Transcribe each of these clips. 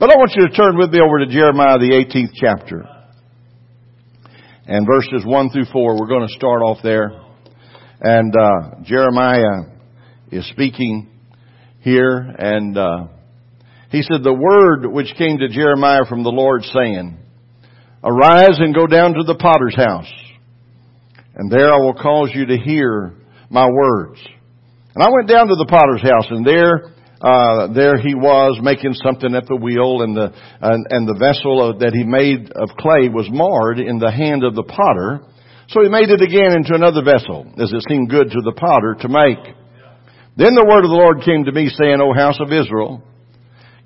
But I want you to turn with me over to Jeremiah, the 18th chapter. And verses 1 through 4, we're going to start off there. And, uh, Jeremiah is speaking here and, uh, he said, the word which came to Jeremiah from the Lord saying, Arise and go down to the potter's house, and there I will cause you to hear my words. And I went down to the potter's house, and there, uh, there he was making something at the wheel, and the and, and the vessel that he made of clay was marred in the hand of the potter. So he made it again into another vessel, as it seemed good to the potter to make. Then the word of the Lord came to me, saying, O house of Israel,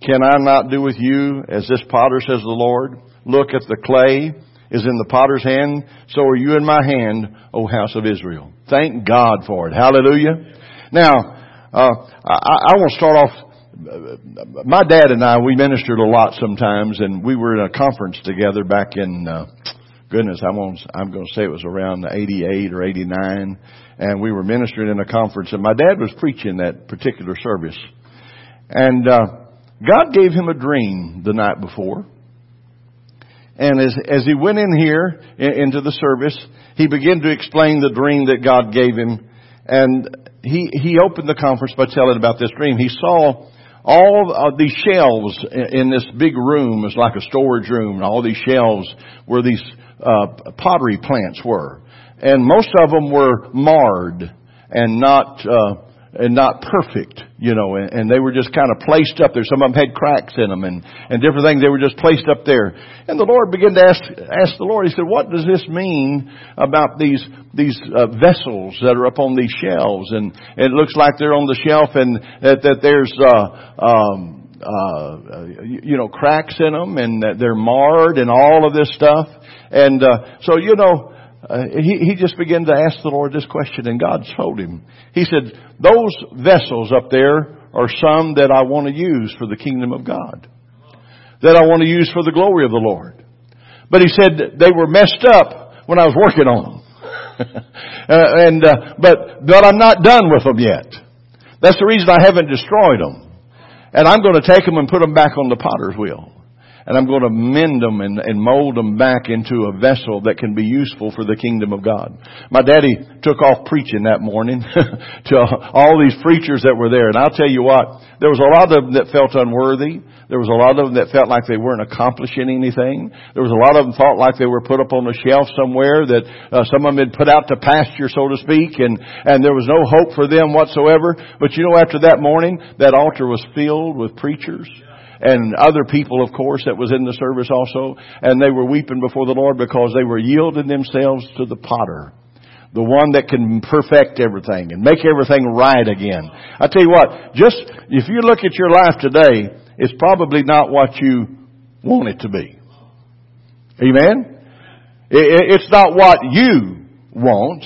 can I not do with you as this potter says the Lord? Look at the clay is in the potter's hand, so are you in my hand, O house of Israel. Thank God for it. Hallelujah. Now, uh, I, I want to start off. My dad and I, we ministered a lot sometimes, and we were in a conference together back in, uh, goodness, I'm going, I'm going to say it was around 88 or 89, and we were ministering in a conference, and my dad was preaching that particular service. And, uh, God gave him a dream the night before. And as, as he went in here, in, into the service, he began to explain the dream that God gave him. And he, he opened the conference by telling about this dream. He saw all of these shelves in this big room is like a storage room, and all these shelves where these uh, pottery plants were, and most of them were marred and not uh, and not perfect, you know, and, and, they were just kind of placed up there. Some of them had cracks in them and, and different things. They were just placed up there. And the Lord began to ask, ask the Lord, He said, what does this mean about these, these uh, vessels that are up on these shelves? And, and it looks like they're on the shelf and that, that there's, uh, um, uh, you know, cracks in them and that they're marred and all of this stuff. And, uh, so, you know, uh, he, he just began to ask the Lord this question and God told him. He said, those vessels up there are some that I want to use for the kingdom of God. That I want to use for the glory of the Lord. But he said they were messed up when I was working on them. uh, and, uh, but, but I'm not done with them yet. That's the reason I haven't destroyed them. And I'm going to take them and put them back on the potter's wheel and I'm going to mend them and, and mold them back into a vessel that can be useful for the kingdom of God. My daddy took off preaching that morning to all these preachers that were there, and I'll tell you what, there was a lot of them that felt unworthy. There was a lot of them that felt like they weren't accomplishing anything. There was a lot of them felt like they were put up on the shelf somewhere that uh, some of them had put out to pasture, so to speak, and and there was no hope for them whatsoever. But you know, after that morning, that altar was filled with preachers and other people, of course, that was in the service also, and they were weeping before the Lord because they were yielding themselves to the potter. The one that can perfect everything and make everything right again. I tell you what, just, if you look at your life today, it's probably not what you want it to be. Amen? It's not what you want.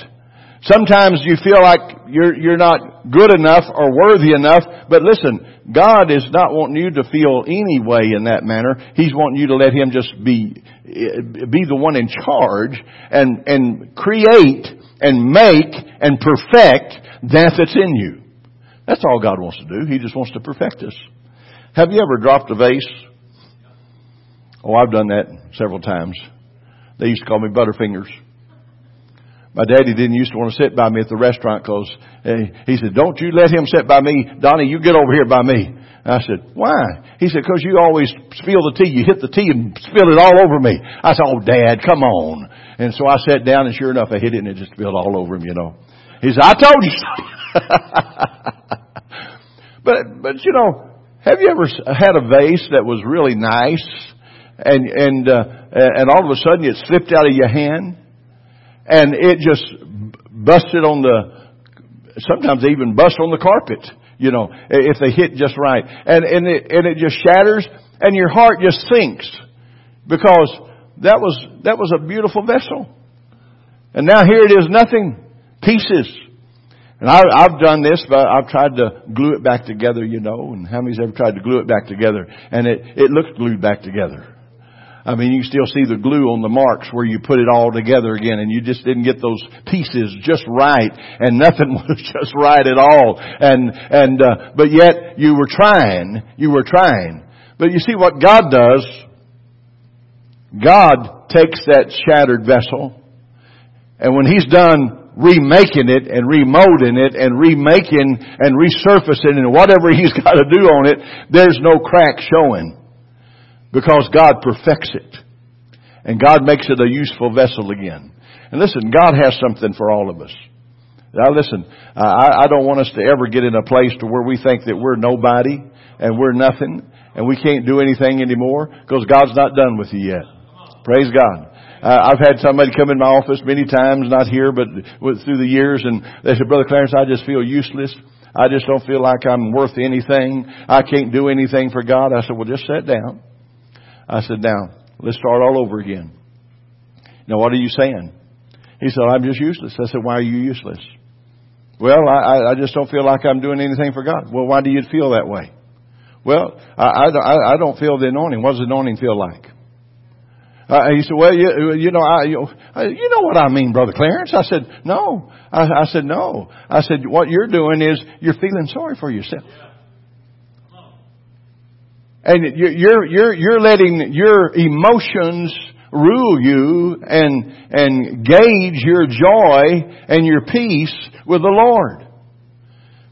Sometimes you feel like you're, you're not good enough or worthy enough, but listen, God is not wanting you to feel any way in that manner. He's wanting you to let Him just be, be the one in charge and, and create and make and perfect that that's in you. That's all God wants to do. He just wants to perfect us. Have you ever dropped a vase? Oh, I've done that several times. They used to call me Butterfingers. My daddy didn't used to want to sit by me at the restaurant because he said, don't you let him sit by me. Donnie, you get over here by me. I said, why? He said, cause you always spill the tea. You hit the tea and spill it all over me. I said, oh dad, come on. And so I sat down and sure enough I hit it and it just spilled all over him, you know. He said, I told you so. but, but you know, have you ever had a vase that was really nice and, and, uh, and all of a sudden it slipped out of your hand? And it just busted on the, sometimes they even bust on the carpet, you know, if they hit just right. And, and it, and it just shatters and your heart just sinks because that was, that was a beautiful vessel. And now here it is, nothing, pieces. And I, I've done this, but I've tried to glue it back together, you know, and how many's ever tried to glue it back together? And it, it looks glued back together. I mean, you still see the glue on the marks where you put it all together again and you just didn't get those pieces just right and nothing was just right at all. And, and, uh, but yet you were trying, you were trying. But you see what God does, God takes that shattered vessel, and when He's done remaking it and remolding it and remaking and resurfacing and whatever He's got to do on it, there's no crack showing. Because God perfects it. And God makes it a useful vessel again. And listen, God has something for all of us. Now listen, I, I don't want us to ever get in a place to where we think that we're nobody and we're nothing and we can't do anything anymore because God's not done with you yet. Praise God. Uh, I've had somebody come in my office many times, not here, but through the years, and they said, Brother Clarence, I just feel useless. I just don't feel like I'm worth anything. I can't do anything for God. I said, well, just sit down. I said, now, let's start all over again. Now, what are you saying? He said, I'm just useless. I said, why are you useless? Well, I, I just don't feel like I'm doing anything for God. Well, why do you feel that way? Well, I, I, I don't feel the anointing. What does the anointing feel like? Uh, he said, well, you, you know, I, you, know what I mean, Brother Clarence. I said, no. I, I said, no. I said, what you're doing is you're feeling sorry for yourself. And you're, you're, you're letting your emotions rule you and, and gauge your joy and your peace with the Lord.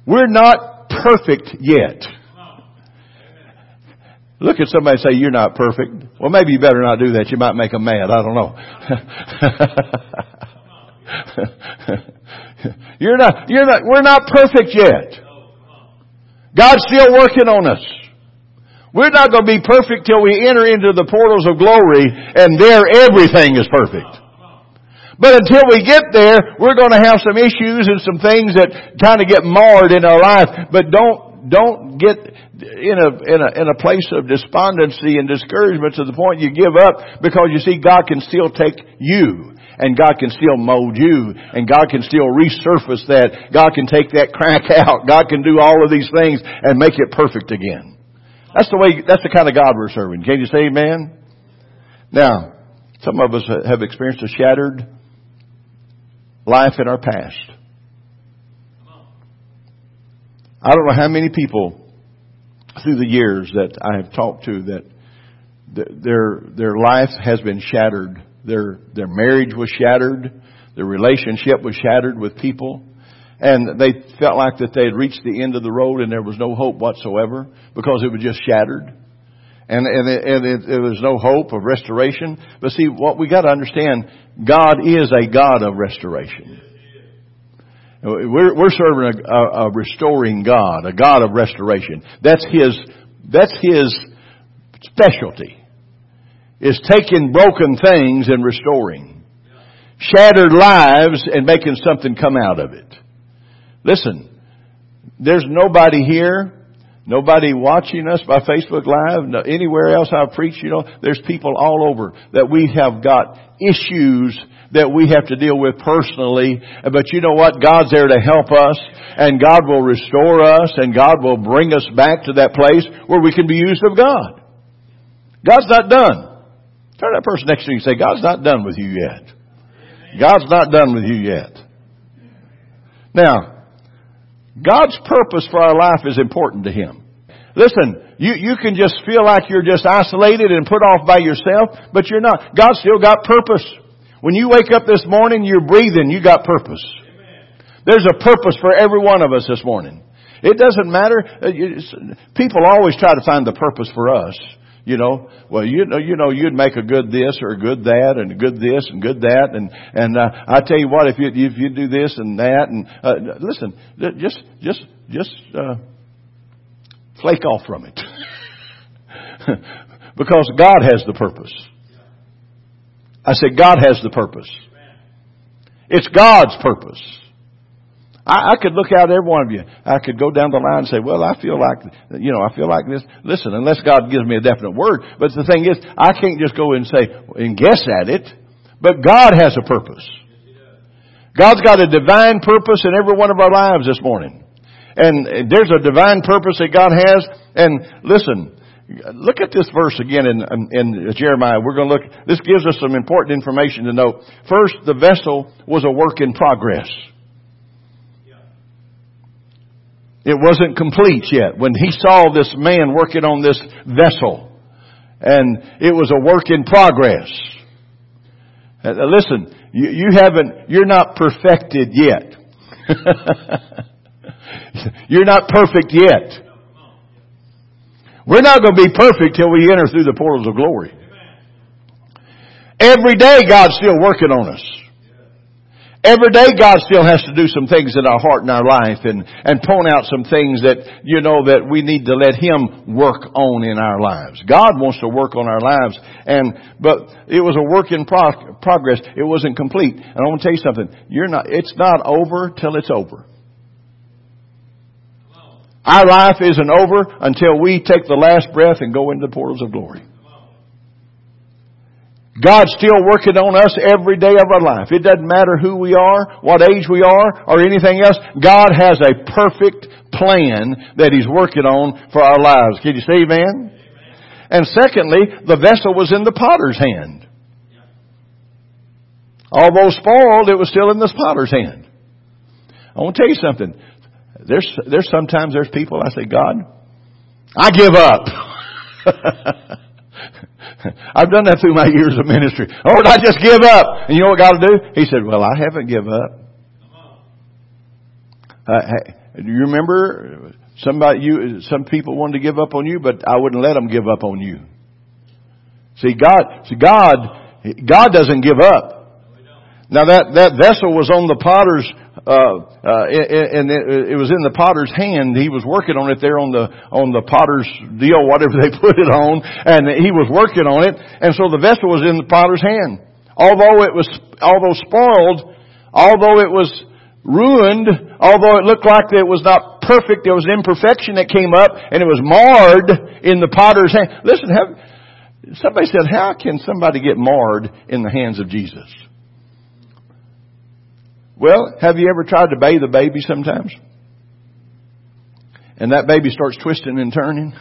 We're not perfect yet. Look at somebody say, you're not perfect. Well, maybe you better not do that. You might make them mad. I don't know. you're not, you're not, we're not perfect yet. God's still working on us. We're not going to be perfect till we enter into the portals of glory and there everything is perfect. But until we get there, we're going to have some issues and some things that kind of get marred in our life. But don't, don't get in a, in a, in a place of despondency and discouragement to the point you give up because you see God can still take you and God can still mold you and God can still resurface that. God can take that crack out. God can do all of these things and make it perfect again. That's the way, that's the kind of God we're serving. Can you say amen? Now, some of us have experienced a shattered life in our past. I don't know how many people through the years that I have talked to that their their life has been shattered. Their their marriage was shattered. Their relationship was shattered with people. And they felt like that they had reached the end of the road and there was no hope whatsoever because it was just shattered. And, and, it, and it, there was no hope of restoration. But see, what we got to understand, God is a God of restoration. We're, we're serving a, a, a restoring God, a God of restoration. That's His, that's His specialty. Is taking broken things and restoring. Shattered lives and making something come out of it. Listen, there's nobody here Nobody watching us by Facebook Live, anywhere else I preach, you know, there's people all over that we have got issues that we have to deal with personally. But you know what? God's there to help us and God will restore us and God will bring us back to that place where we can be used of God. God's not done. Turn that person next to you and say, God's not done with you yet. God's not done with you yet. Now, God's purpose for our life is important to Him. Listen, you, you can just feel like you're just isolated and put off by yourself, but you're not. God's still got purpose. When you wake up this morning, you're breathing, you got purpose. There's a purpose for every one of us this morning. It doesn't matter. Uh, people always try to find the purpose for us. You know, well, you know, you know, you'd make a good this or a good that and a good this and good that, and and uh, I tell you what, if you if you do this and that, and uh, listen, just just just uh, flake off from it, because God has the purpose. I said God has the purpose. It's God's purpose. I, I could look out at every one of you. I could go down the line and say, well, I feel like, you know, I feel like this. Listen, unless God gives me a definite word. But the thing is, I can't just go and say, and guess at it. But God has a purpose. God's got a divine purpose in every one of our lives this morning. And there's a divine purpose that God has. And listen, look at this verse again in, in, Jeremiah. We're going to look, this gives us some important information to note. First, the vessel was a work in progress. It wasn't complete yet. When he saw this man working on this vessel, and it was a work in progress. Uh, listen, you, you haven't, you're not perfected yet. you're not perfect yet. We're not going to be perfect till we enter through the portals of glory. Every day God's still working on us. Every day God still has to do some things in our heart and our life and, and point out some things that, you know, that we need to let Him work on in our lives. God wants to work on our lives and, but it was a work in pro- progress. It wasn't complete. And I want to tell you something. You're not, it's not over till it's over. Our life isn't over until we take the last breath and go into the portals of glory. God's still working on us every day of our life. It doesn't matter who we are, what age we are, or anything else. God has a perfect plan that He's working on for our lives. Can you say amen? And secondly, the vessel was in the potter's hand. Although spoiled, it was still in the potter's hand. I want to tell you something. There's, there's sometimes there's people I say, God, I give up. I've done that through my years of ministry. Lord, I just give up. And you know what God will do? He said, well, I haven't given up. Uh, do you remember somebody, you, some people wanted to give up on you, but I wouldn't let them give up on you. See, God, see, God, God doesn't give up. Now that, that vessel was on the potter's uh, uh, and it, was in the potter's hand. He was working on it there on the on the potter's deal, whatever they put it on, and he was working on it. And so the vessel was in the potter's hand. Although it was, although spoiled, although it was ruined, although it looked like it was not perfect, there was an imperfection that came up, and it was marred in the potter's hand. Listen, have, somebody said, how can somebody get marred in the hands of Jesus? Well, have you ever tried to bathe a baby sometimes? And that baby starts twisting and turning.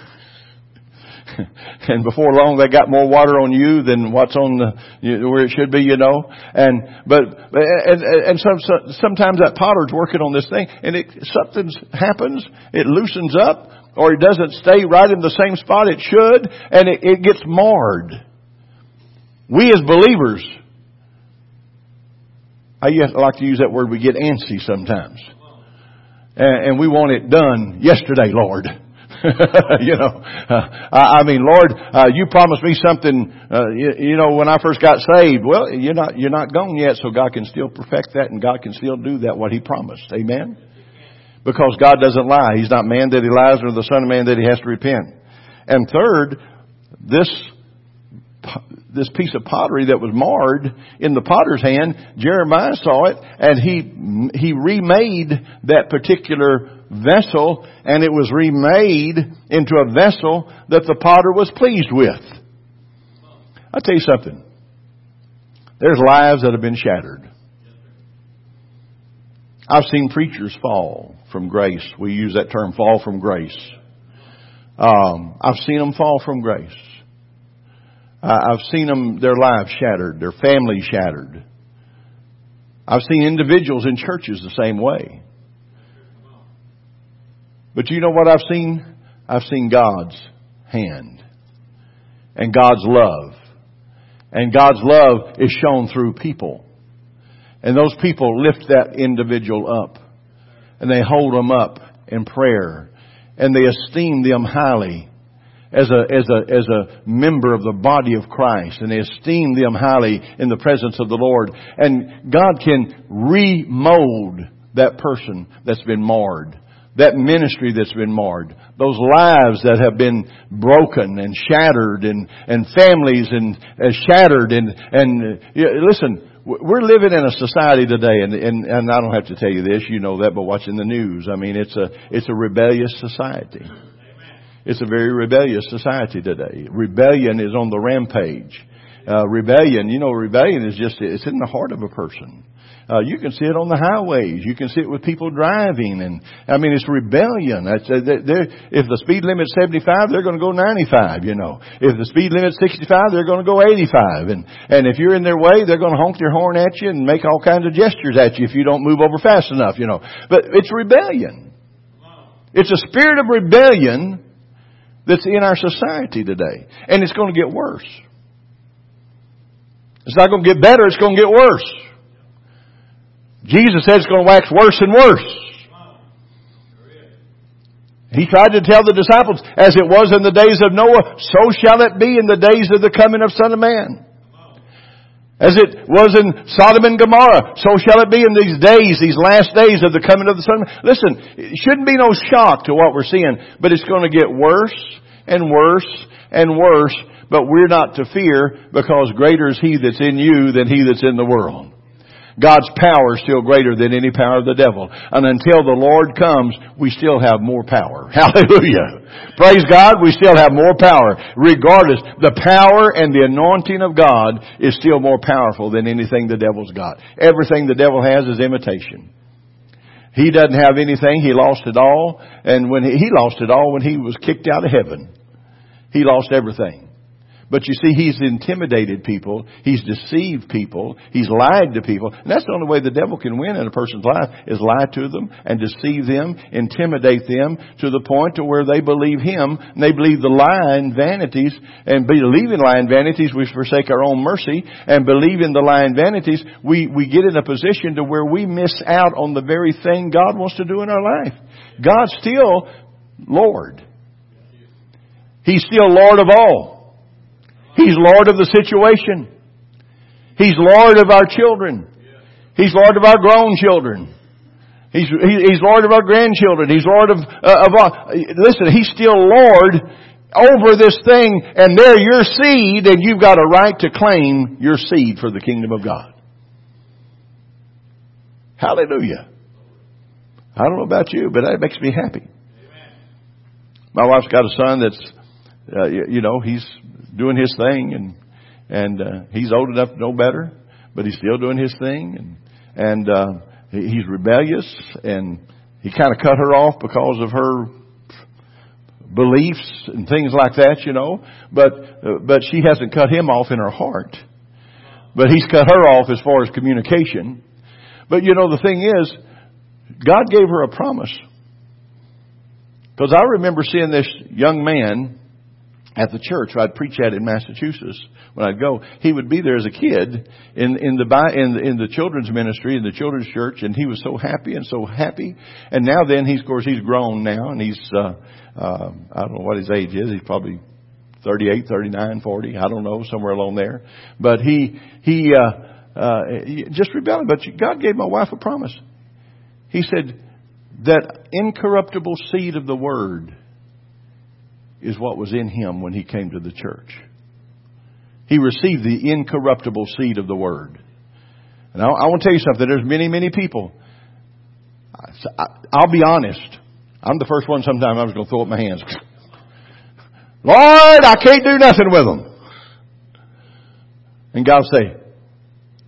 and before long they got more water on you than what's on the where it should be, you know. And but and and some, sometimes that potter's working on this thing, and it something happens, it loosens up, or it doesn't stay right in the same spot it should, and it, it gets marred. We as believers I like to use that word, we get antsy sometimes. And, we want it done yesterday, Lord. you know, uh, I, I mean, Lord, uh, you promised me something, uh, you, you know, when I first got saved. Well, you're not, you're not gone yet, so God can still perfect that and God can still do that, what He promised. Amen? Because God doesn't lie. He's not man that He lies nor the son of man that He has to repent. And third, this this piece of pottery that was marred in the potter's hand, Jeremiah saw it and he, he remade that particular vessel and it was remade into a vessel that the potter was pleased with. I'll tell you something. There's lives that have been shattered. I've seen preachers fall from grace. We use that term, fall from grace. Um, I've seen them fall from grace. I've seen them, their lives shattered, their families shattered. I've seen individuals in churches the same way. But you know what I've seen? I've seen God's hand and God's love. And God's love is shown through people. And those people lift that individual up and they hold them up in prayer and they esteem them highly as a, as a, as a member of the body of Christ and they esteem them highly in the presence of the Lord. And God can remold that person that's been marred. That ministry that's been marred. Those lives that have been broken and shattered and, and families and uh, shattered and, and uh, listen, we're living in a society today, and, and, and I don't have to tell you this, you know that, but watching the news, I mean, it's a, it's a rebellious society. It's a very rebellious society today. Rebellion is on the rampage. Uh, rebellion, you know, rebellion is just, it's in the heart of a person. Uh, you can see it on the highways. You can see it with people driving, and I mean, it's rebellion. Uh, if the speed limit's 75, they're going to go 95. You know, if the speed limit's 65, they're going to go 85. And and if you're in their way, they're going to honk their horn at you and make all kinds of gestures at you if you don't move over fast enough. You know, but it's rebellion. It's a spirit of rebellion that's in our society today. And it's going to get worse. It's not going to get better, it's going to get worse. Jesus said it's going to wax worse and worse. He tried to tell the disciples, as it was in the days of Noah, so shall it be in the days of the coming of Son of Man. As it was in Sodom and Gomorrah, so shall it be in these days, these last days of the coming of the Son. Listen, it shouldn't be no shock to what we're seeing, but it's going to get worse and worse and worse, but we're not to fear because greater is He that's in you than He that's in the world. God's power is still greater than any power of the devil. And until the Lord comes, we still have more power. Hallelujah. Praise God, we still have more power. Regardless, the power and the anointing of God is still more powerful than anything the devil's got. Everything the devil has is imitation. He doesn't have anything, he lost it all, and when he, he lost it all when he was kicked out of heaven. He lost everything. But you see, he's intimidated people. He's deceived people. He's lied to people. And that's the only way the devil can win in a person's life is lie to them and deceive them, intimidate them to the point to where they believe him and they believe the lie and vanities and believing lie and vanities we forsake our own mercy and believe in the lie and vanities we, we get in a position to where we miss out on the very thing God wants to do in our life. God's still Lord. He's still Lord of all. He's Lord of the situation. He's Lord of our children. He's Lord of our grown children. He's, he's Lord of our grandchildren. He's Lord of, uh, of all. Listen, He's still Lord over this thing and they're your seed and you've got a right to claim your seed for the kingdom of God. Hallelujah. I don't know about you, but that makes me happy. My wife's got a son that's, uh, you know, he's doing his thing and and uh, he's old enough to know better, but he's still doing his thing and and uh, he's rebellious and he kind of cut her off because of her beliefs and things like that, you know. But uh, but she hasn't cut him off in her heart. But he's cut her off as far as communication. But you know the thing is, God gave her a promise. Because I remember seeing this young man at the church I'd preach at in Massachusetts when I'd go. He would be there as a kid in in the in the, in the children's ministry in the children's church, and he was so happy and so happy. And now then, he's of course he's grown now, and he's uh, uh, I don't know what his age is. He's probably 38, 39, 40. I don't know, somewhere along there. But he he uh, uh, just rebelling. But God gave my wife a promise. He said that incorruptible seed of the word is what was in him when he came to the church. He received the incorruptible seed of the word. And I, I want to tell you something. There's many, many people. I, I'll be honest. I'm the first one sometime I was going to throw up my hands. Lord, I can't do nothing with them. And God say,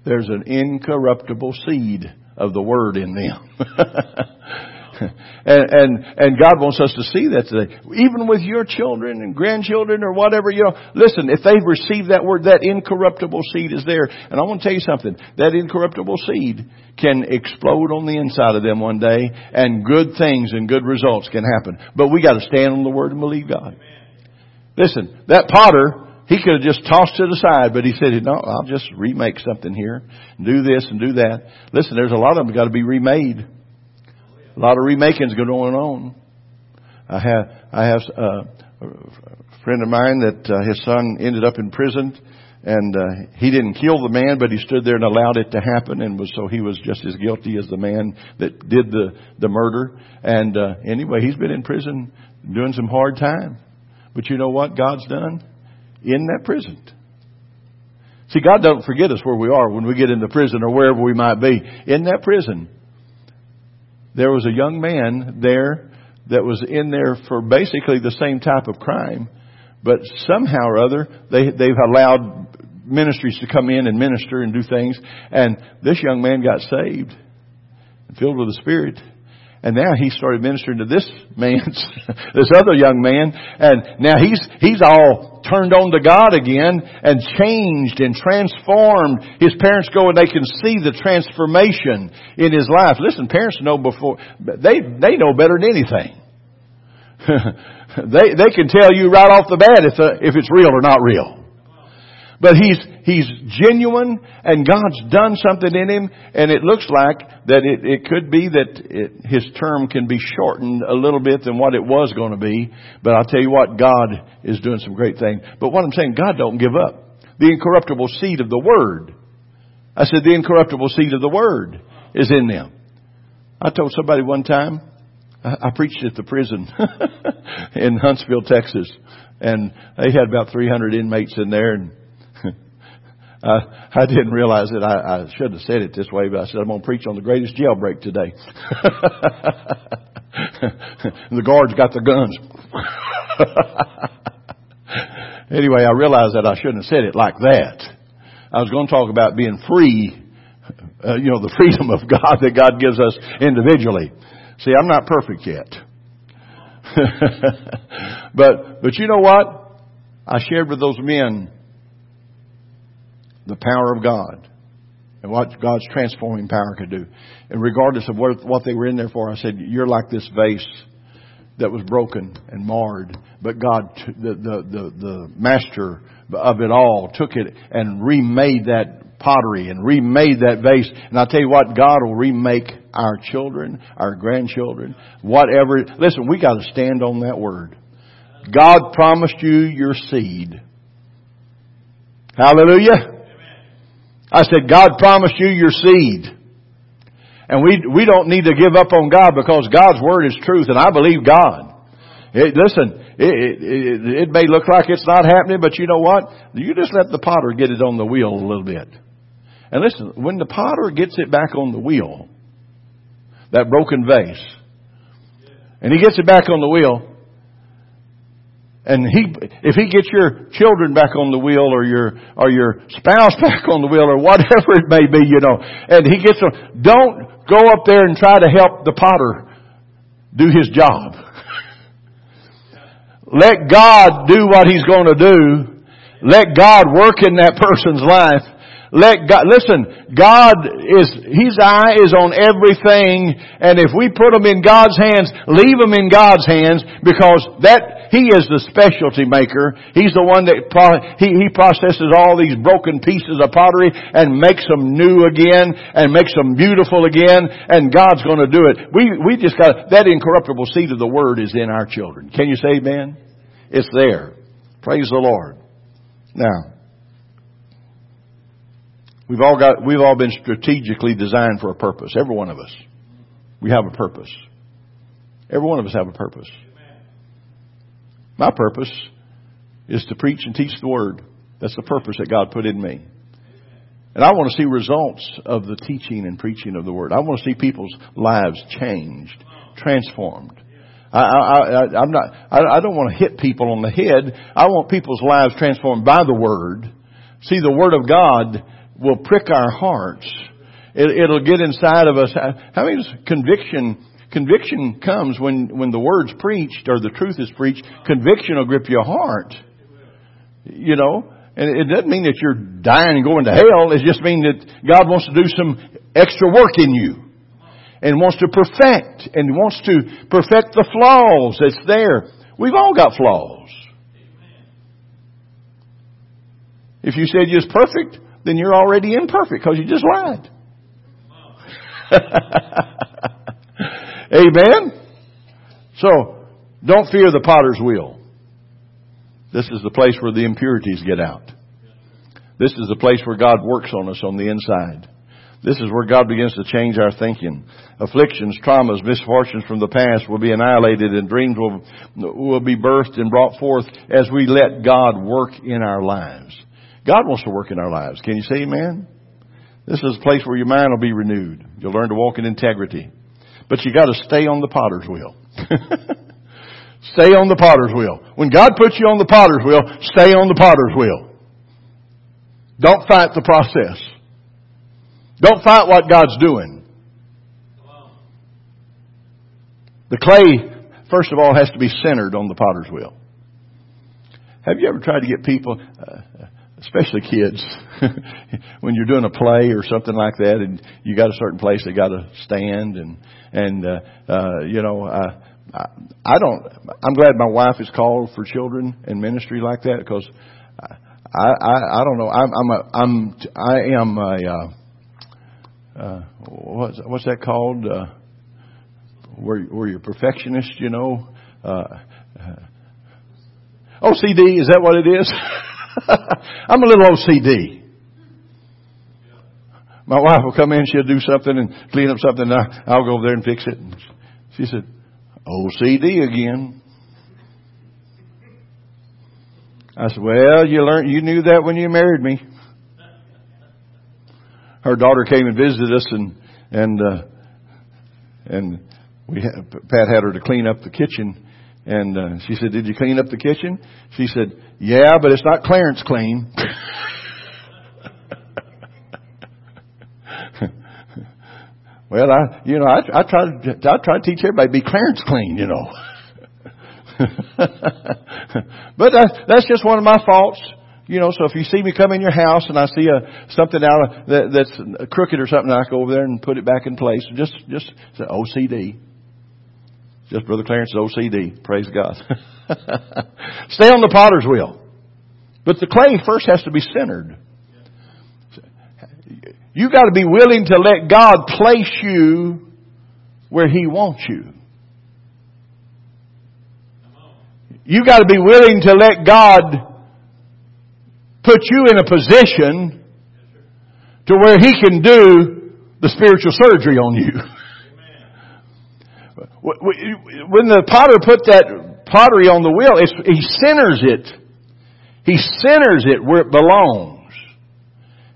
there's an incorruptible seed of the word in them. and, and, and God wants us to see that today. Even with your children and grandchildren or whatever, you know, listen, if they've received that word, that incorruptible seed is there. And I want to tell you something. That incorruptible seed can explode on the inside of them one day and good things and good results can happen. But we got to stand on the word and believe God. Listen, that potter, he could have just tossed it aside, but he said, no, I'll just remake something here, do this and do that. Listen, there's a lot of them got to be remade. A lot of remaking's going on. I have I have uh, a friend of mine that uh, his son ended up in prison, and uh, he didn't kill the man, but he stood there and allowed it to happen, and was so he was just as guilty as the man that did the the murder. And uh, anyway, he's been in prison doing some hard time. But you know what God's done in that prison. See, God doesn't forget us where we are when we get into prison or wherever we might be. In that prison, there was a young man there that was in there for basically the same type of crime, but somehow or other they they've allowed ministries to come in and minister and do things, and this young man got saved, filled with the Spirit. And now he started ministering to this man's, this other young man, and now he's, he's all turned on to God again and changed and transformed. His parents go and they can see the transformation in his life. Listen, parents know before, they, they know better than anything. they, they can tell you right off the bat if, uh, if it's real or not real. But he's, he's genuine and God's done something in him and it looks like that it, it could be that it, his term can be shortened a little bit than what it was going to be. But I'll tell you what, God is doing some great things. But what I'm saying, God don't give up. The incorruptible seed of the Word. I said the incorruptible seed of the Word is in them. I told somebody one time, I preached at the prison in Huntsville, Texas, and they had about 300 inmates in there, and uh, I didn't realize it. I, I should have said it this way, but I said I'm going to preach on the greatest jailbreak today. the guards got their guns. anyway, I realized that I shouldn't have said it like that. I was going to talk about being free, uh, you know, the freedom of God that God gives us individually. See, I'm not perfect yet. but, but you know what? I shared with those men the power of God and what God's transforming power could do. And regardless of what, what they were in there for, I said, you're like this vase that was broken and marred, but God, the, the, the, the master of it all took it and remade that pottery and remade that vase. And I'll tell you what, God will remake our children, our grandchildren, whatever. Listen, we gotta stand on that word. God promised you your seed. Hallelujah. I said, God promised you your seed. And we, we don't need to give up on God because God's Word is truth and I believe God. It, listen, it, it, it, may look like it's not happening, but you know what? You just let the potter get it on the wheel a little bit. And listen, when the potter gets it back on the wheel, that broken vase, and he gets it back on the wheel, and he, if he gets your children back on the wheel or your, or your spouse back on the wheel or whatever it may be, you know, and he gets them, don't go up there and try to help the potter do his job. Let God do what he's going to do. Let God work in that person's life let God, listen, God is, His eye is on everything, and if we put them in God's hands, leave them in God's hands, because that, He is the specialty maker. He's the one that, He, He processes all these broken pieces of pottery and makes them new again, and makes them beautiful again, and God's gonna do it. We, we just got, that incorruptible seed of the Word is in our children. Can you say amen? It's there. Praise the Lord. Now, We've all got, we've all been strategically designed for a purpose. Every one of us. We have a purpose. Every one of us have a purpose. My purpose is to preach and teach the Word. That's the purpose that God put in me. And I want to see results of the teaching and preaching of the Word. I want to see people's lives changed, transformed. I, I, I, am not, I, I don't want to hit people on the head. I want people's lives transformed by the Word. See, the Word of God will prick our hearts. It, will get inside of us. How many conviction? Conviction comes when when the word's preached or the truth is preached. Conviction will grip your heart. You know, and it doesn't mean that you're dying and going to hell. It just means that God wants to do some extra work in you and wants to perfect and wants to perfect the flaws that's there. We've all got flaws. If you said you're perfect, then you're already imperfect because you just lied. Amen? So, don't fear the potter's wheel. This is the place where the impurities get out. This is the place where God works on us on the inside. This is where God begins to change our thinking. Afflictions, traumas, misfortunes from the past will be annihilated and dreams will, will be birthed and brought forth as we let God work in our lives. God wants to work in our lives. Can you say amen? This is a place where your mind will be renewed. You'll learn to walk in integrity. But you gotta stay on the potter's wheel. stay on the potter's wheel. When God puts you on the potter's wheel, stay on the potter's wheel. Don't fight the process. Don't fight what God's doing. The clay, first of all, has to be centered on the potter's wheel. Have you ever tried to get people, uh, especially kids, when you're doing a play or something like that, and you got a certain place they got to stand, and and uh, uh, you know, uh, I, I don't. I'm glad my wife is called for children and ministry like that because I, I, I don't know. I'm, I'm a, I'm, I am a, uh, uh, what's, what's that called? Uh, where, where you're perfectionist, you know? Uh, uh, OCD, is that what it is? I'm a little OCD. My wife will come in, she'll do something and clean up something, and I'll go over there and fix it. And she said, OCD again. I said, well, you learned, you knew that when you married me. Her daughter came and visited us and, and, uh, and we had, Pat had her to clean up the kitchen and, uh, she said, did you clean up the kitchen? She said, yeah, but it's not Clarence clean. well, I, you know, I, I try to, I try to teach everybody to be Clarence clean, you know. but uh, that's just one of my faults. You know, so if you see me come in your house and I see a something out of, that, that's crooked or something, I go over there and put it back in place. Just, just OCD. Just Brother Clarence's OCD. Praise God. Stay on the potter's wheel. But the clay first has to be centered. You got to be willing to let God place you where He wants you. You got to be willing to let God put you in a position to where He can do the spiritual surgery on you. When the potter put that pottery on the wheel, he centers it. He centers it where it belongs.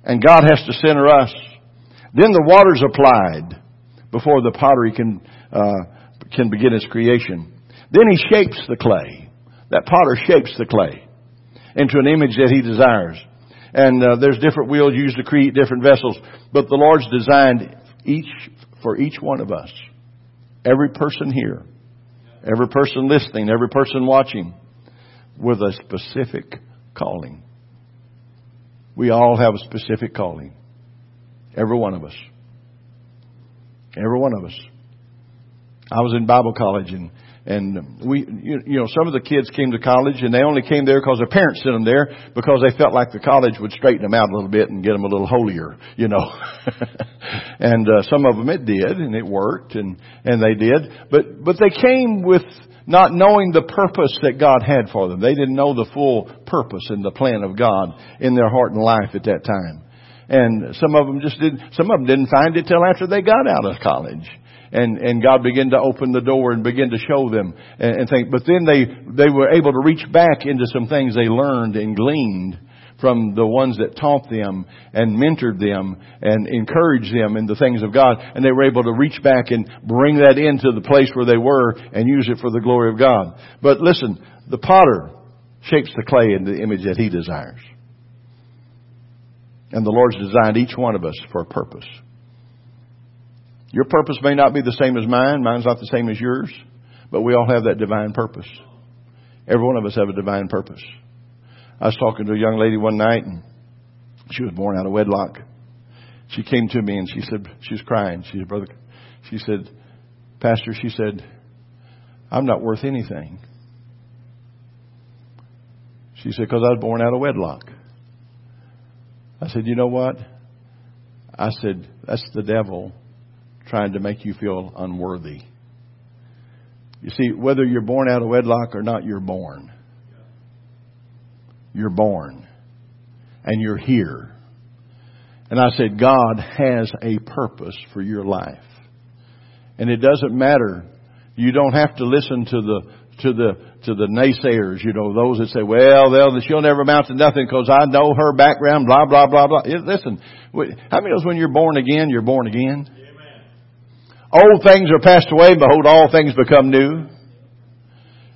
And God has to center us. Then the water's applied before the pottery can, uh, can begin its creation. Then he shapes the clay. That potter shapes the clay into an image that he desires. And uh, there's different wheels used to create different vessels, but the Lord's designed each for each one of us. Every person here, every person listening, every person watching, with a specific calling. We all have a specific calling. Every one of us. Every one of us. I was in Bible college and and we, you know, some of the kids came to college and they only came there because their parents sent them there because they felt like the college would straighten them out a little bit and get them a little holier, you know. and uh, some of them it did and it worked and and they did, but but they came with not knowing the purpose that God had for them. They didn't know the full purpose and the plan of God in their heart and life at that time. And some of them just didn't, some of them didn't find it till after they got out of college and, and God began to open the door and begin to show them and, and think. But then they, they were able to reach back into some things they learned and gleaned from the ones that taught them and mentored them and encouraged them in the things of God. And they were able to reach back and bring that into the place where they were and use it for the glory of God. But listen, the potter shapes the clay in the image that he desires. And the Lord's designed each one of us for a purpose. Your purpose may not be the same as mine. Mine's not the same as yours. But we all have that divine purpose. Every one of us have a divine purpose. I was talking to a young lady one night and she was born out of wedlock. She came to me and she said, she was crying. She said, brother, she said, pastor, she said, I'm not worth anything. She said, because I was born out of wedlock. I said, you know what? I said, that's the devil trying to make you feel unworthy. You see, whether you're born out of wedlock or not, you're born. You're born. And you're here. And I said, God has a purpose for your life. And it doesn't matter. You don't have to listen to the, to the, to the naysayers, you know, those that say, well, they'll, she'll never amount to nothing because I know her background, blah, blah, blah, blah. Listen, how many knows when you're born again, you're born again? Old things are passed away, behold, all things become new.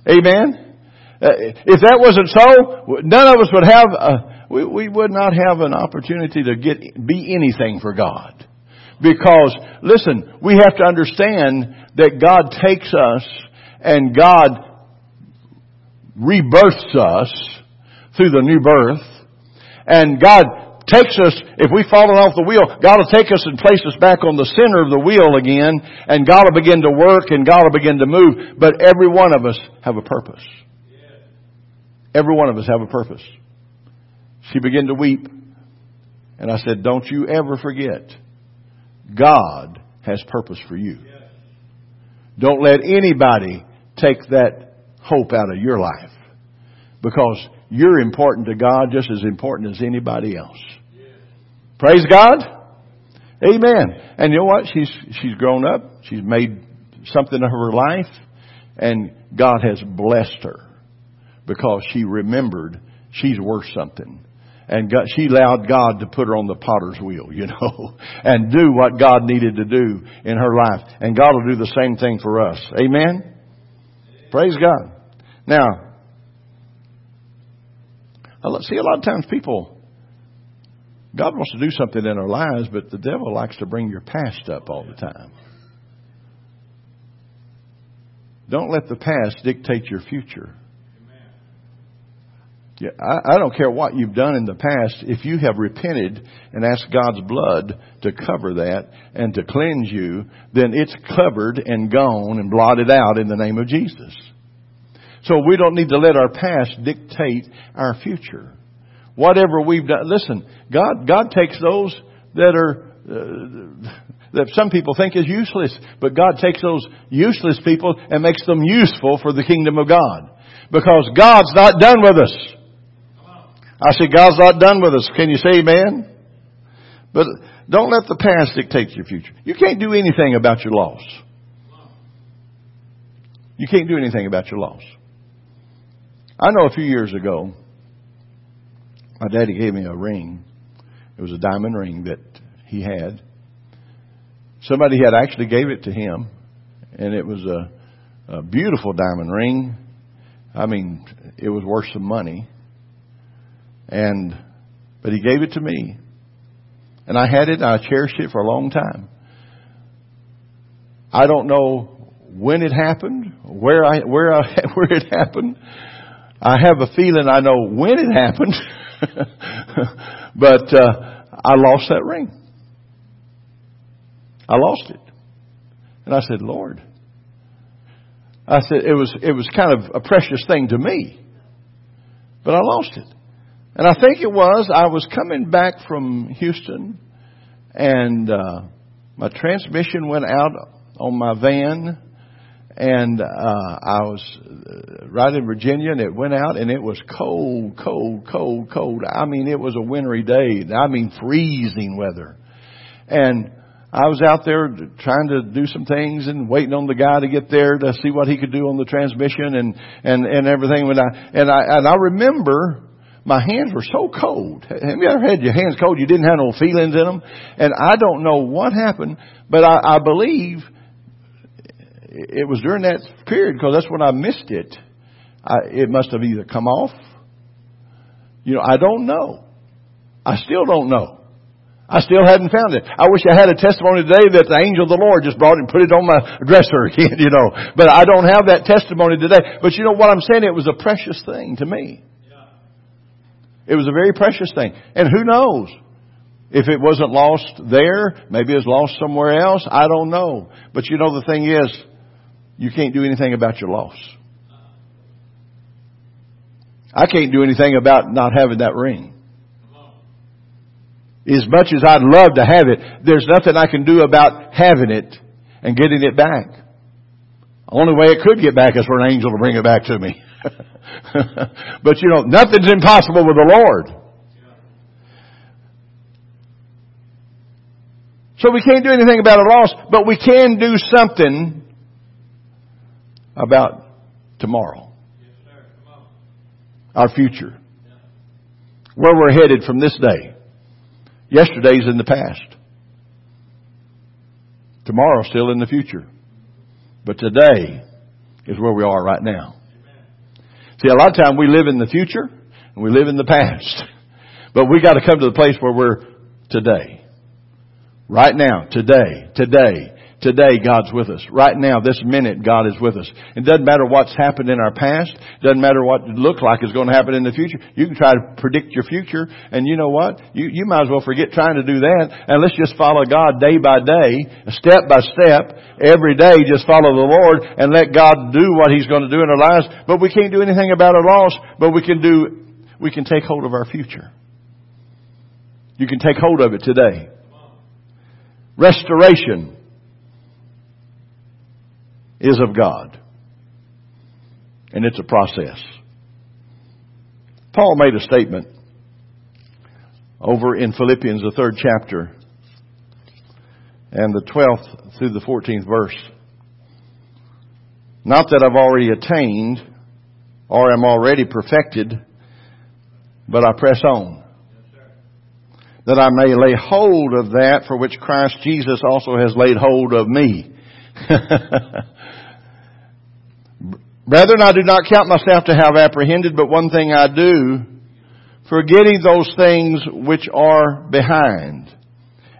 Amen? Uh, if that wasn't so, none of us would have, a, we, we would not have an opportunity to get, be anything for God. Because, listen, we have to understand that God takes us and God rebirths us through the new birth. And God takes us, if we've fallen off the wheel, God will take us and place us back on the center of the wheel again, and God will begin to work and God will begin to move. But every one of us have a purpose. Every one of us have a purpose. She began to weep. And I said, don't you ever forget, God has purpose for you. Don't let anybody take that hope out of your life. Because you're important to God just as important as anybody else. Praise God. Amen. And you know what? She's, she's grown up. She's made something of her life. And God has blessed her because she remembered she's worth something. And God, she allowed God to put her on the potter's wheel, you know, and do what God needed to do in her life. And God will do the same thing for us. Amen? Praise God. Now, see, a lot of times people, God wants to do something in our lives, but the devil likes to bring your past up all the time. Don't let the past dictate your future. Yeah, I, I don't care what you've done in the past. If you have repented and asked God's blood to cover that and to cleanse you, then it's covered and gone and blotted out in the name of Jesus. So we don't need to let our past dictate our future. Whatever we've done, listen, God, God takes those that are, uh, that some people think is useless, but God takes those useless people and makes them useful for the kingdom of God. Because God's not done with us. I say God's not done with us. Can you say amen? But don't let the past dictate your future. You can't do anything about your loss. You can't do anything about your loss. I know a few years ago, my daddy gave me a ring. It was a diamond ring that he had. Somebody had actually gave it to him, and it was a, a beautiful diamond ring. I mean, it was worth some money. And, but he gave it to me. And I had it, and I cherished it for a long time. I don't know when it happened, where I, where I, where it happened. I have a feeling I know when it happened. but, uh, I lost that ring. I lost it. And I said, Lord, I said, it was, it was kind of a precious thing to me. But I lost it. And I think it was, I was coming back from Houston and, uh, my transmission went out on my van and, uh, I was uh, right in Virginia and it went out and it was cold, cold, cold, cold. I mean, it was a wintry day. I mean, freezing weather. And I was out there trying to do some things and waiting on the guy to get there to see what he could do on the transmission and, and, and everything. When I, and I, and I remember my hands were so cold. Have you ever had your hands cold? You didn't have no feelings in them. And I don't know what happened, but I, I believe it was during that period because that's when I missed it. I, it must have either come off. You know, I don't know. I still don't know. I still hadn't found it. I wish I had a testimony today that the angel of the Lord just brought and put it on my dresser again, you know. But I don't have that testimony today. But you know what I'm saying? It was a precious thing to me. It was a very precious thing. And who knows? If it wasn't lost there, maybe it was lost somewhere else. I don't know. But you know the thing is, you can't do anything about your loss. I can't do anything about not having that ring. As much as I'd love to have it, there's nothing I can do about having it and getting it back. The only way it could get back is for an angel to bring it back to me. but you know, nothing's impossible with the Lord. So we can't do anything about a loss, but we can do something about tomorrow. Our future. Where we're headed from this day. Yesterday's in the past. Tomorrow's still in the future. But today is where we are right now. See, a lot of time we live in the future and we live in the past. But we got to come to the place where we're today. Right now, today, today. Today God's with us. Right now, this minute, God is with us. It doesn't matter what's happened in our past. It doesn't matter what it looks like is going to happen in the future. You can try to predict your future, and you know what? You, you might as well forget trying to do that, and let's just follow God day by day, step by step, every day, just follow the Lord, and let God do what He's going to do in our lives. But we can't do anything about our loss, but we can do, we can take hold of our future. You can take hold of it today. Restoration is of God. And it's a process. Paul made a statement over in Philippians, the third chapter, and the 12th through the 14th verse. Not that I've already attained or am already perfected, but I press on. That I may lay hold of that for which Christ Jesus also has laid hold of me. Brethren, I do not count myself to have apprehended, but one thing I do, forgetting those things which are behind,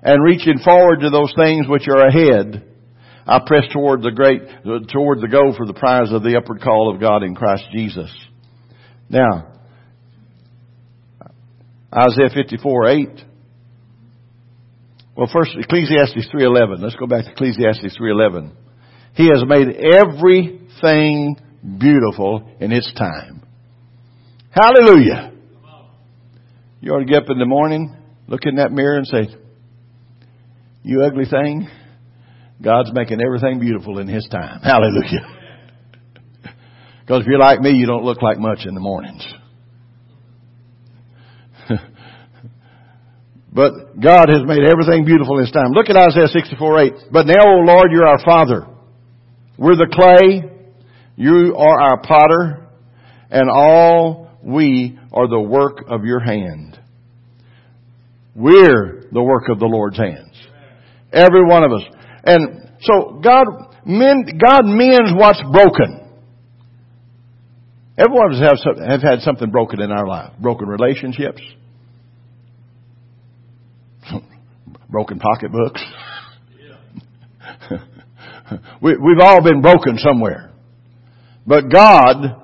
and reaching forward to those things which are ahead, I press toward the great, toward the goal for the prize of the upward call of God in Christ Jesus. Now, Isaiah 54, 8. Well, first, Ecclesiastes 3.11. Let's go back to Ecclesiastes 3.11. He has made everything beautiful in its time. Hallelujah. You ought to get up in the morning, look in that mirror and say, you ugly thing, God's making everything beautiful in His time. Hallelujah. Because if you're like me, you don't look like much in the mornings. but God has made everything beautiful in His time. Look at Isaiah 64 8. But now, O Lord, you're our Father. We're the clay. You are our potter, and all we are the work of your hand. We're the work of the Lord's hands. Every one of us. And so God, men, God mends what's broken. Every one of us have, have had something broken in our life. Broken relationships. broken pocketbooks. we, we've all been broken somewhere. But God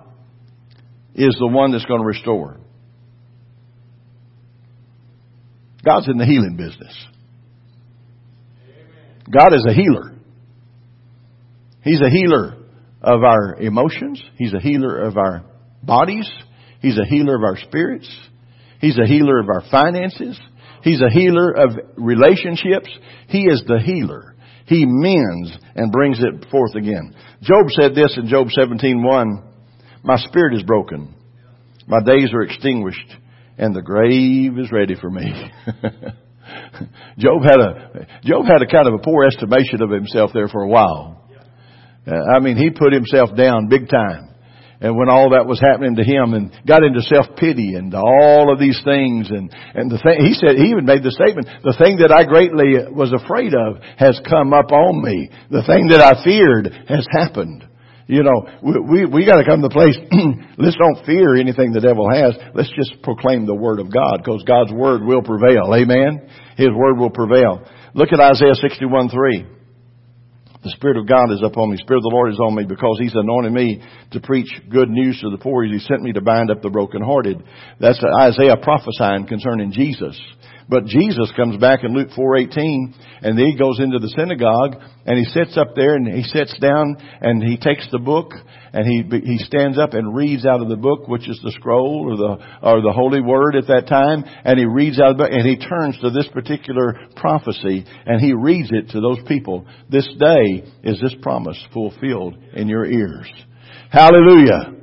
is the one that's going to restore. God's in the healing business. God is a healer. He's a healer of our emotions. He's a healer of our bodies. He's a healer of our spirits. He's a healer of our finances. He's a healer of relationships. He is the healer. He mends and brings it forth again. Job said this in Job 17:1, "My spirit is broken. My days are extinguished, and the grave is ready for me." Job had a Job had a kind of a poor estimation of himself there for a while. Uh, I mean, he put himself down big time and when all that was happening to him and got into self-pity and all of these things and, and the thing, he said, he even made the statement, the thing that I greatly was afraid of has come up on me. The thing that I feared has happened. You know, we, we, we gotta come to the place, let's don't fear anything the devil has. Let's just proclaim the word of God because God's word will prevail. Amen? His word will prevail. Look at Isaiah 61 3. The Spirit of God is upon me. The Spirit of the Lord is on me because He's anointed me to preach good news to the poor. He sent me to bind up the brokenhearted. That's Isaiah prophesying concerning Jesus. But Jesus comes back in Luke 4:18 and he goes into the synagogue and he sits up there and he sits down and he takes the book and he he stands up and reads out of the book which is the scroll or the or the holy word at that time and he reads out of the book and he turns to this particular prophecy and he reads it to those people. This day is this promise fulfilled in your ears. Hallelujah.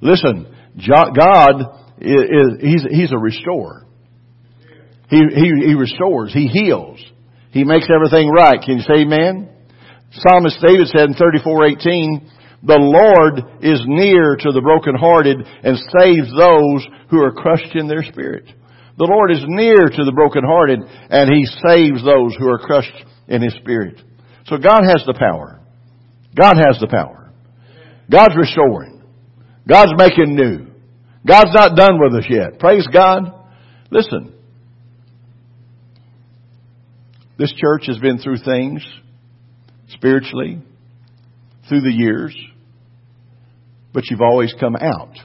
Listen, God is, he's, he's a restorer. He, he, he restores. He heals. He makes everything right. Can you say amen? Psalmist David said in 34:18, "The Lord is near to the brokenhearted and saves those who are crushed in their spirit." The Lord is near to the brokenhearted and He saves those who are crushed in His spirit. So God has the power. God has the power. God's restoring. God's making new. God's not done with us yet. Praise God. Listen, This church has been through things spiritually, through the years, but you've always come out.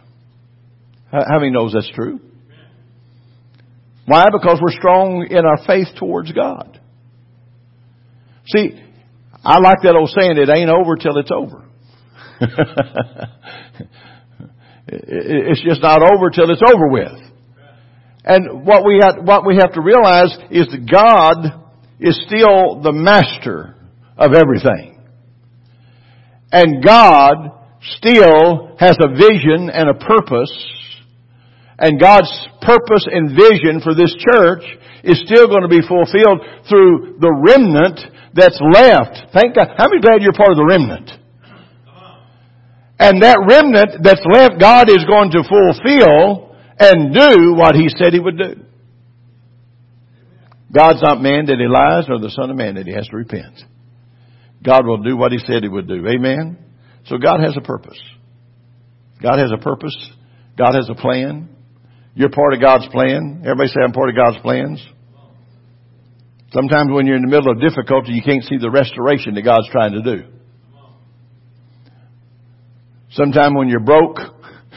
How many knows that's true? Why? Because we're strong in our faith towards God. See, I like that old saying, it ain't over till it's over. it's just not over till it's over with. And what we have, what we have to realize is that God is still the master of everything. And God still has a vision and a purpose. And God's purpose and vision for this church is still going to be fulfilled through the remnant that's left. Thank God. How many glad you're part of the remnant? And that remnant that's left, God is going to fulfill and do what He said He would do. God's not man that He lies, nor the Son of Man that He has to repent. God will do what He said He would do. Amen? So God has a purpose. God has a purpose. God has a plan. You're part of God's plan. Everybody say I'm part of God's plans. Sometimes when you're in the middle of difficulty, you can't see the restoration that God's trying to do. Sometimes when you're broke,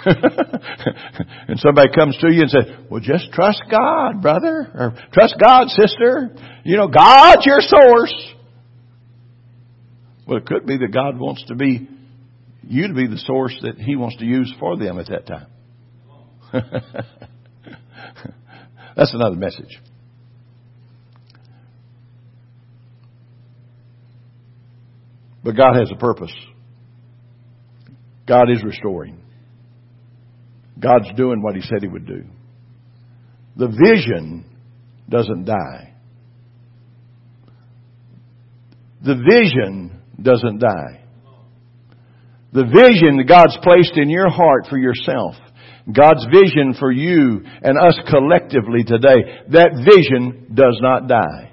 and somebody comes to you and says, well, just trust God, brother, or trust God, sister. You know, God's your source. Well, it could be that God wants to be, you to be the source that He wants to use for them at that time. That's another message. But God has a purpose. God is restoring. God's doing what He said He would do. The vision doesn't die. The vision doesn't die. The vision that God's placed in your heart for yourself, God's vision for you and us collectively today, that vision does not die.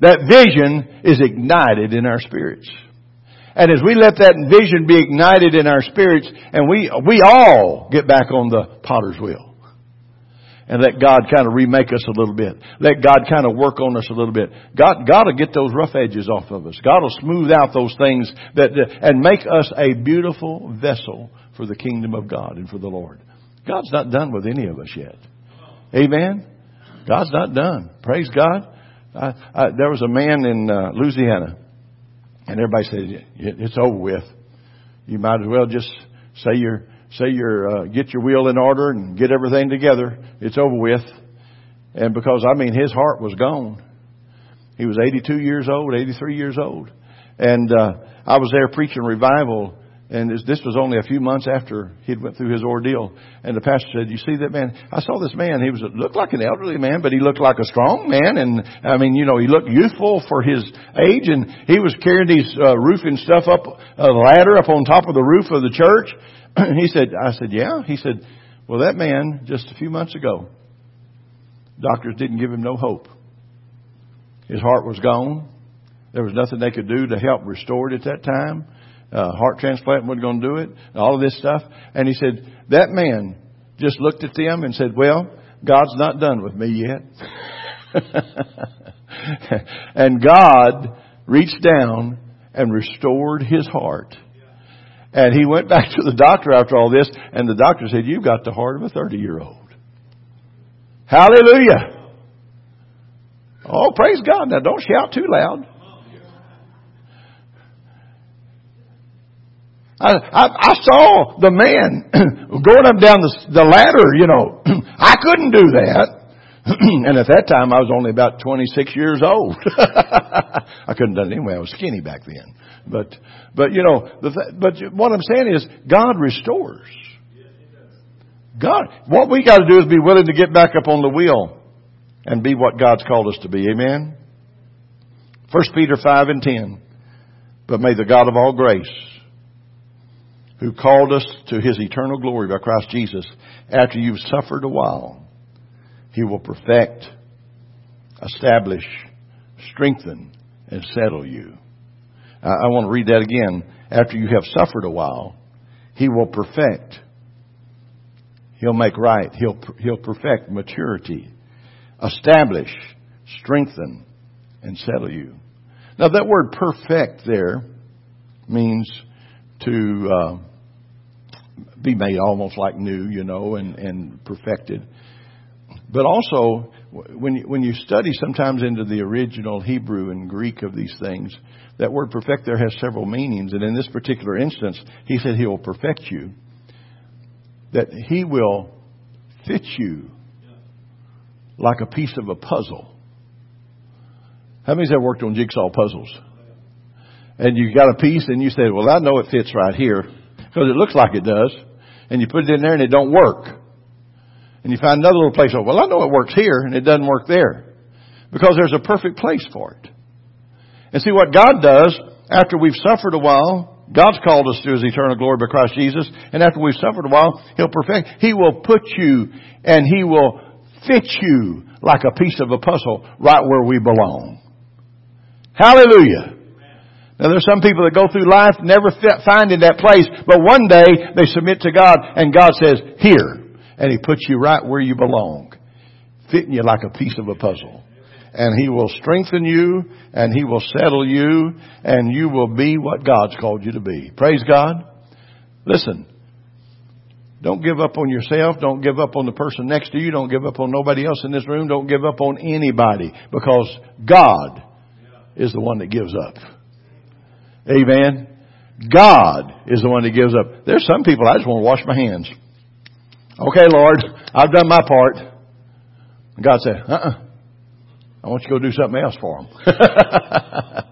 That vision is ignited in our spirits. And as we let that vision be ignited in our spirits, and we, we all get back on the potter's wheel. And let God kind of remake us a little bit. Let God kind of work on us a little bit. God, God will get those rough edges off of us. God will smooth out those things that, and make us a beautiful vessel for the kingdom of God and for the Lord. God's not done with any of us yet. Amen? God's not done. Praise God. I, I, there was a man in uh, Louisiana and everybody says, it's over with. You might as well just say your, say your, uh, get your wheel in order and get everything together. It's over with. And because, I mean, his heart was gone. He was 82 years old, 83 years old. And, uh, I was there preaching revival and this was only a few months after he'd went through his ordeal. And the pastor said, you see that man? I saw this man. He was, looked like an elderly man, but he looked like a strong man. And I mean, you know, he looked youthful for his age and he was carrying these, uh, roofing stuff up a ladder up on top of the roof of the church. he said, I said, yeah. He said, well, that man just a few months ago, doctors didn't give him no hope. His heart was gone. There was nothing they could do to help restore it at that time uh, heart transplant wasn't going to do it, all of this stuff. And he said, that man just looked at them and said, well, God's not done with me yet. and God reached down and restored his heart. And he went back to the doctor after all this, and the doctor said, You've got the heart of a 30 year old. Hallelujah. Oh, praise God. Now don't shout too loud. I, I, I saw the man going up down the, the ladder, you know. I couldn't do that. and at that time I was only about 26 years old. I couldn't done it anyway. I was skinny back then. But, but you know, the, but what I'm saying is God restores. God, what we got to do is be willing to get back up on the wheel and be what God's called us to be. Amen. First Peter 5 and 10. But may the God of all grace, who called us to his eternal glory by Christ Jesus, after you've suffered a while, he will perfect, establish, strengthen, and settle you. I, want to read that again. After you have suffered a while, he will perfect. He'll make right. He'll, he'll perfect maturity, establish, strengthen, and settle you. Now that word perfect there means to uh, be made almost like new, you know, and, and perfected. But also, when you, when you study sometimes into the original Hebrew and Greek of these things, that word perfect there has several meanings. And in this particular instance, he said he will perfect you. That he will fit you like a piece of a puzzle. How many's have worked on jigsaw puzzles? And you got a piece and you say, well, I know it fits right here because it looks like it does. And you put it in there and it don't work. And you find another little place, oh, well, I know it works here and it doesn't work there. Because there's a perfect place for it. And see what God does after we've suffered a while, God's called us to His eternal glory by Christ Jesus, and after we've suffered a while, He'll perfect, He will put you and He will fit you like a piece of a puzzle right where we belong. Hallelujah. Now there's some people that go through life never finding that place, but one day they submit to God and God says, here. And He puts you right where you belong. Fitting you like a piece of a puzzle. And He will strengthen you and He will settle you and you will be what God's called you to be. Praise God. Listen. Don't give up on yourself. Don't give up on the person next to you. Don't give up on nobody else in this room. Don't give up on anybody because God is the one that gives up. Amen. God is the one that gives up. There's some people I just want to wash my hands. Okay, Lord, I've done my part. God said, uh-uh. I want you to go do something else for them.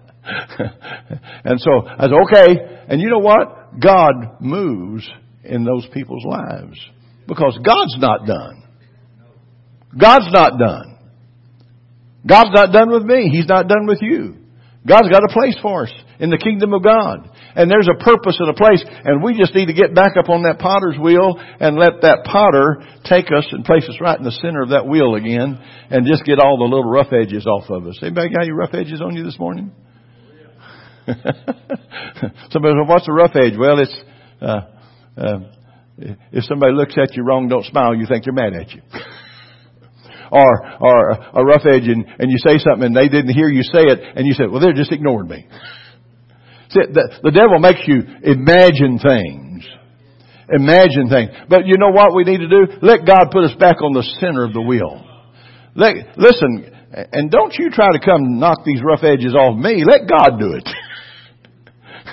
and so I said, okay. And you know what? God moves in those people's lives because God's not done. God's not done. God's not done with me. He's not done with you. God's got a place for us in the kingdom of God. And there's a purpose and a place, and we just need to get back up on that potter's wheel and let that potter take us and place us right in the center of that wheel again and just get all the little rough edges off of us. Anybody got any rough edges on you this morning? somebody says, what's a rough edge? Well, it's, uh, uh, if somebody looks at you wrong, don't smile, you think they're mad at you. or, or a rough edge and, and you say something and they didn't hear you say it and you said, well, they're just ignoring me. See, the, the devil makes you imagine things. Imagine things. But you know what we need to do? Let God put us back on the center of the wheel. Let, listen, and don't you try to come knock these rough edges off me. Let God do it.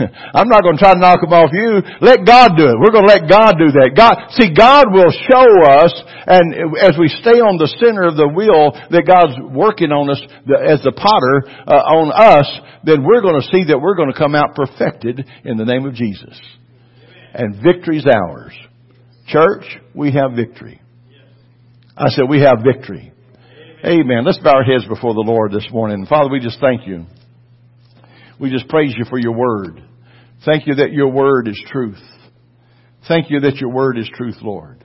I'm not going to try to knock them off you. Let God do it. We're going to let God do that. God, see, God will show us, and as we stay on the center of the wheel that God's working on us as the potter uh, on us, then we're going to see that we're going to come out perfected in the name of Jesus. And victory's ours. Church, we have victory. I said we have victory. Amen. Let's bow our heads before the Lord this morning. Father, we just thank you. We just praise you for your word. Thank you that your word is truth. Thank you that your word is truth, Lord.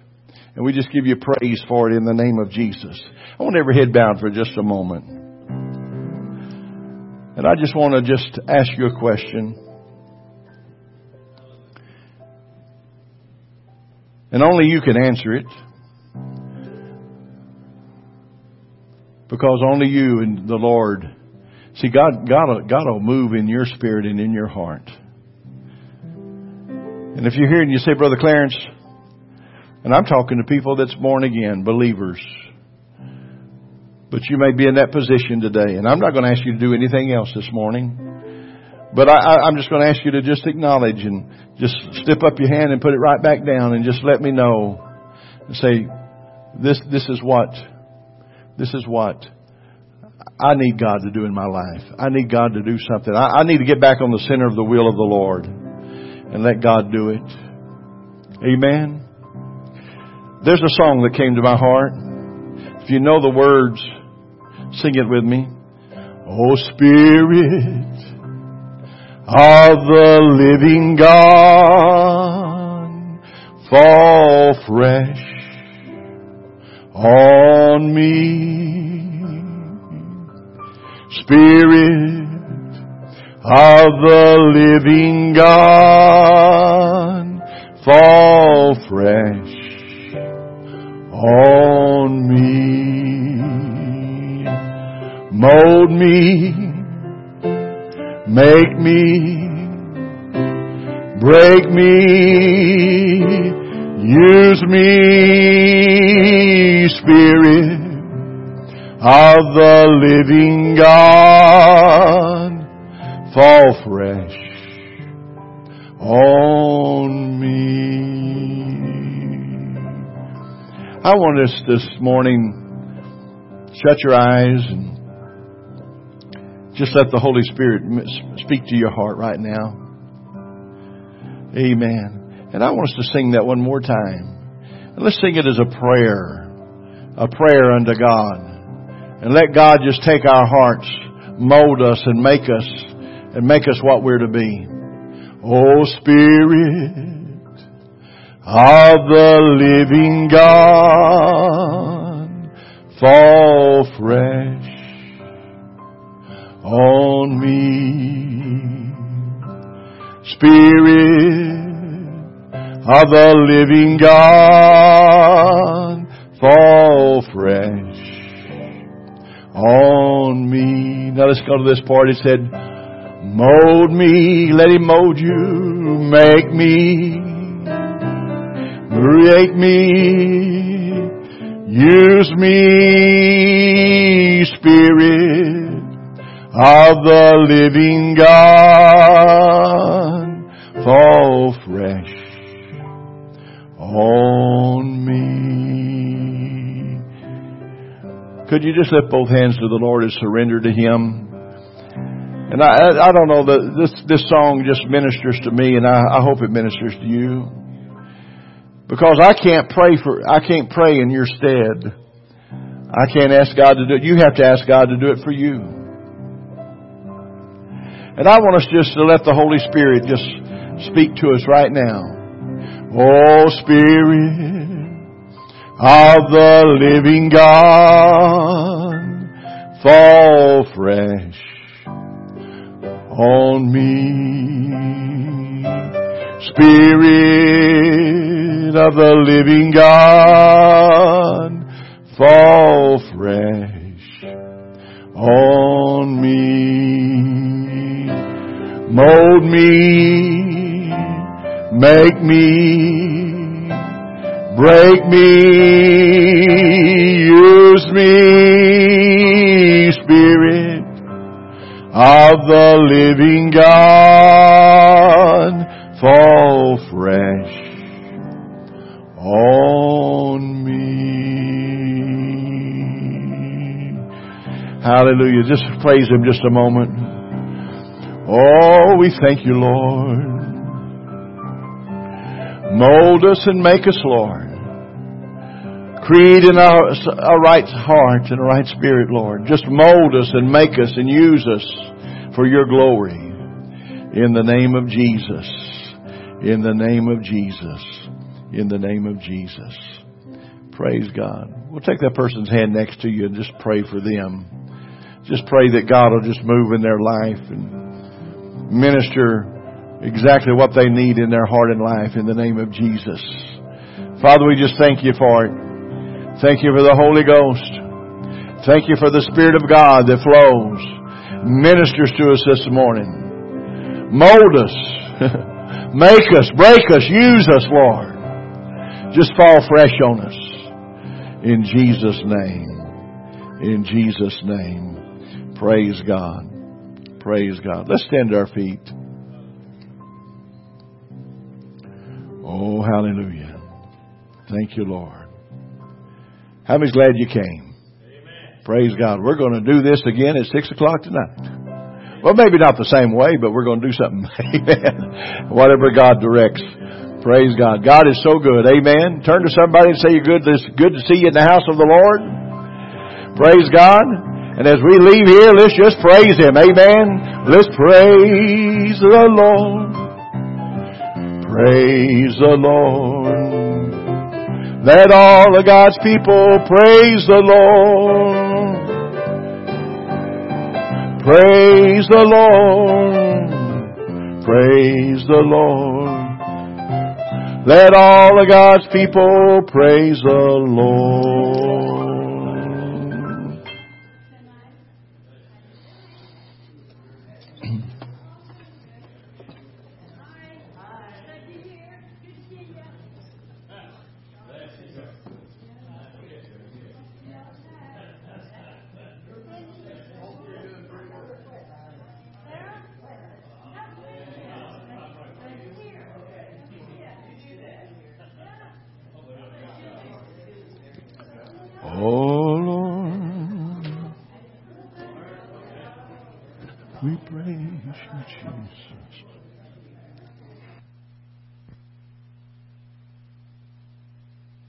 And we just give you praise for it in the name of Jesus. I want every head bowed for just a moment. And I just want to just ask you a question. And only you can answer it. Because only you and the Lord, see God, God, God will move in your spirit and in your heart. And if you're here and you say, Brother Clarence, and I'm talking to people that's born again, believers, but you may be in that position today, and I'm not going to ask you to do anything else this morning. But I, am just going to ask you to just acknowledge and just step up your hand and put it right back down and just let me know and say, this, this is what, this is what I need God to do in my life. I need God to do something. I, I need to get back on the center of the will of the Lord and let God do it. Amen. There's a song that came to my heart. If you know the words, sing it with me. Oh Spirit of the living God, fall fresh on me. Spirit of the living God fall fresh on me. Mold me Make me, break me, use me, Spirit of the living God, fall fresh on me. I want us this morning, shut your eyes and just let the Holy Spirit speak to your heart right now. Amen. And I want us to sing that one more time. And let's sing it as a prayer, a prayer unto God. And let God just take our hearts, mold us and make us, and make us what we're to be. Oh Spirit of the living God, fall fresh on me. Spirit of the living God, fall fresh on me. Now let's go to this part. It said, mold me, let him mold you, make me, create me, use me, Spirit of the living God fall fresh on me. Could you just lift both hands to the Lord and surrender to Him? And I, I don't know that this, this song just ministers to me and I, I hope it ministers to you. Because I can't pray for, I can't pray in your stead. I can't ask God to do it. You have to ask God to do it for you. And I want us just to let the Holy Spirit just speak to us right now. Oh Spirit of the living God, on me. Spirit of the living God, fall fresh on me. Mold me, make me, break me, use me, of the living God, fall fresh on me. Hallelujah. Just praise Him just a moment. Oh, we thank you, Lord. Mold us and make us, Lord. Create in us a right heart and a right spirit, Lord. Just mold us and make us and use us for your glory. In the name of Jesus. In the name of Jesus. In the name of Jesus. Praise God. We'll take that person's hand next to you and just pray for them. Just pray that God will just move in their life and minister exactly what they need in their heart and life in the name of Jesus. Father, we just thank you for it. Thank you for the Holy Ghost. Thank you for the Spirit of God that flows, ministers to us this morning. Mold us, make us, break us, use us, Lord. Just fall fresh on us. In Jesus' name. In Jesus' name. Praise God. Praise God. Let's stand to our feet. Oh, hallelujah. Thank you, Lord. How many's glad you came? Praise God. We're going to do this again at 6 o'clock tonight. Well, maybe not the same way, but we're going to do something. Amen. Whatever God directs. Praise God. God is so good. Amen. Turn to somebody and say you're good. It's good to see you in the house of the Lord. Praise God. And as we leave here, let's just praise Him. Amen. Let's praise the Lord. Praise the Lord. Let all of God's people praise the Lord. Praise the Lord. Praise the Lord. Let all of God's people praise the Lord.